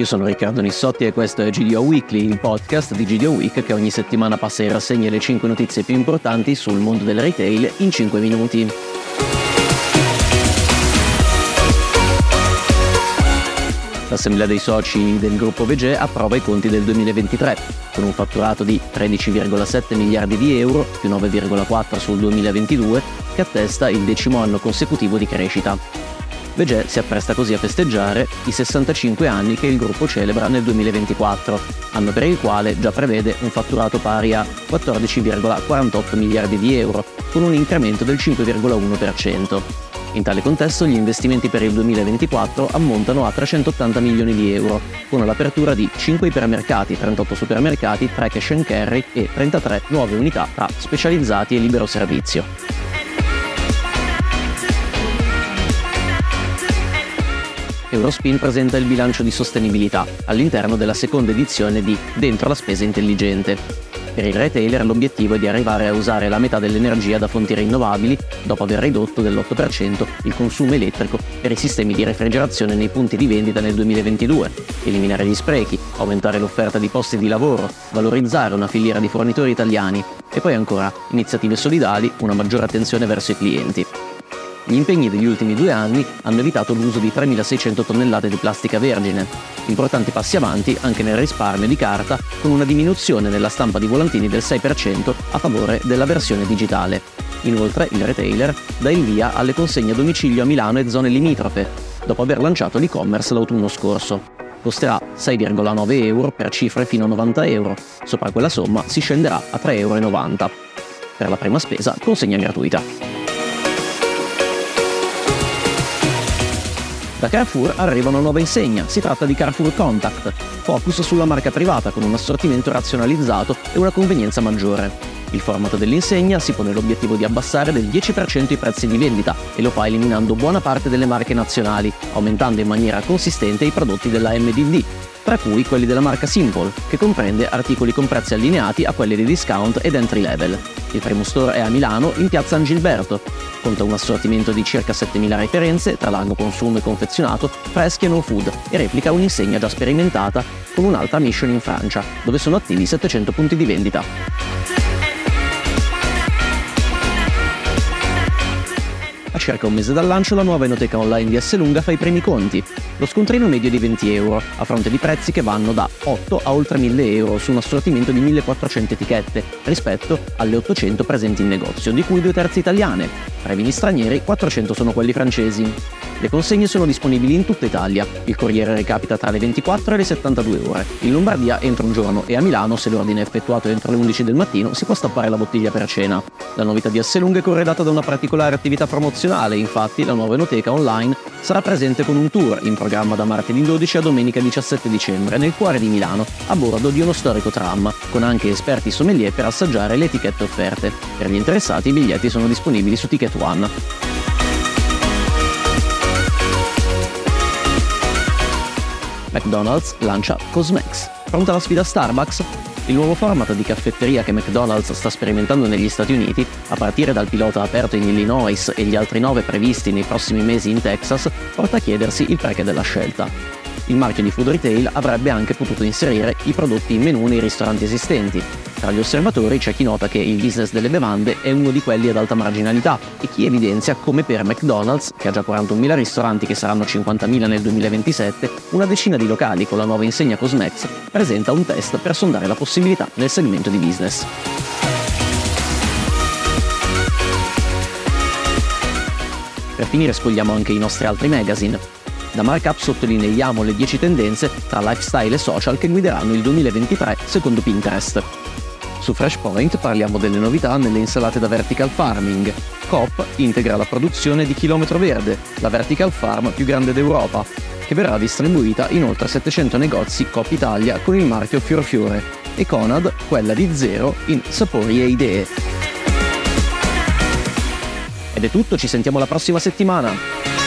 Io sono Riccardo Nissotti e questo è GDO Weekly, il podcast di GDO Week che ogni settimana passa in rassegna le 5 notizie più importanti sul mondo del retail in 5 minuti. L'Assemblea dei soci del gruppo VG approva i conti del 2023, con un fatturato di 13,7 miliardi di euro, più 9,4 sul 2022, che attesta il decimo anno consecutivo di crescita. Vegè si appresta così a festeggiare i 65 anni che il gruppo celebra nel 2024, anno per il quale già prevede un fatturato pari a 14,48 miliardi di euro, con un incremento del 5,1%. In tale contesto gli investimenti per il 2024 ammontano a 380 milioni di euro, con l'apertura di 5 ipermercati, 38 supermercati, 3 cash and carry e 33 nuove unità tra specializzati e libero servizio. Eurospin presenta il bilancio di sostenibilità all'interno della seconda edizione di Dentro la spesa intelligente. Per il retailer l'obiettivo è di arrivare a usare la metà dell'energia da fonti rinnovabili dopo aver ridotto dell'8% il consumo elettrico per i sistemi di refrigerazione nei punti di vendita nel 2022, eliminare gli sprechi, aumentare l'offerta di posti di lavoro, valorizzare una filiera di fornitori italiani e poi ancora iniziative solidali, una maggiore attenzione verso i clienti. Gli impegni degli ultimi due anni hanno evitato l'uso di 3.600 tonnellate di plastica vergine, importanti passi avanti anche nel risparmio di carta con una diminuzione nella stampa di volantini del 6% a favore della versione digitale. Inoltre il retailer dà il via alle consegne a domicilio a Milano e zone limitrofe, dopo aver lanciato l'e-commerce l'autunno scorso. Costerà 6,9 euro per cifre fino a 90 euro, sopra quella somma si scenderà a 3,90 euro. Per la prima spesa consegna gratuita. Da Carrefour arriva una nuova insegna, si tratta di Carrefour Contact, focus sulla marca privata con un assortimento razionalizzato e una convenienza maggiore. Il format dell'insegna si pone l'obiettivo di abbassare del 10% i prezzi di vendita e lo fa eliminando buona parte delle marche nazionali, aumentando in maniera consistente i prodotti della MDD, tra cui quelli della marca Simple, che comprende articoli con prezzi allineati a quelli di discount ed entry level. Il primo store è a Milano, in piazza San Gilberto. Conta un assortimento di circa 7.000 referenze tra largo consumo e confezionato, freschi e no food e replica un'insegna già sperimentata con un'altra mission in Francia, dove sono attivi 700 punti di vendita. Circa un mese dal lancio la nuova enoteca online di Esselunga fa i primi conti. Lo scontrino medio di 20 euro, a fronte di prezzi che vanno da 8 a oltre 1000 euro su un assortimento di 1400 etichette, rispetto alle 800 presenti in negozio, di cui due terzi italiane. Tra i vini stranieri, 400 sono quelli francesi. Le consegne sono disponibili in tutta Italia. Il corriere recapita tra le 24 e le 72 ore. In Lombardia entro un giorno e a Milano, se l'ordine è effettuato entro le 11 del mattino, si può stappare la bottiglia per cena. La novità di Asselung è corredata da una particolare attività promozionale, infatti la nuova enoteca online sarà presente con un tour in programma da martedì 12 a domenica 17 dicembre nel cuore di Milano, a bordo di uno storico tram, con anche esperti sommelier per assaggiare le etichette offerte. Per gli interessati i biglietti sono disponibili su Ticket One. McDonald's lancia Cosmex. Pronta la sfida Starbucks? Il nuovo format di caffetteria che McDonald's sta sperimentando negli Stati Uniti, a partire dal pilota aperto in Illinois e gli altri nove previsti nei prossimi mesi in Texas, porta a chiedersi il perché della scelta il marchio di food retail avrebbe anche potuto inserire i prodotti in menù nei ristoranti esistenti. Tra gli osservatori c'è chi nota che il business delle bevande è uno di quelli ad alta marginalità e chi evidenzia come per McDonald's, che ha già 41.000 ristoranti che saranno 50.000 nel 2027, una decina di locali con la nuova insegna Cosmex presenta un test per sondare la possibilità nel segmento di business. Per finire scogliamo anche i nostri altri magazine. Da Markup sottolineiamo le 10 tendenze tra lifestyle e social che guideranno il 2023 secondo Pinterest. Su Freshpoint parliamo delle novità nelle insalate da vertical farming. Coop integra la produzione di Chilometro Verde, la vertical farm più grande d'Europa, che verrà distribuita in oltre 700 negozi Coop Italia con il marchio Fior Fiore, e Conad quella di Zero in Sapori e Idee. Ed è tutto, ci sentiamo la prossima settimana!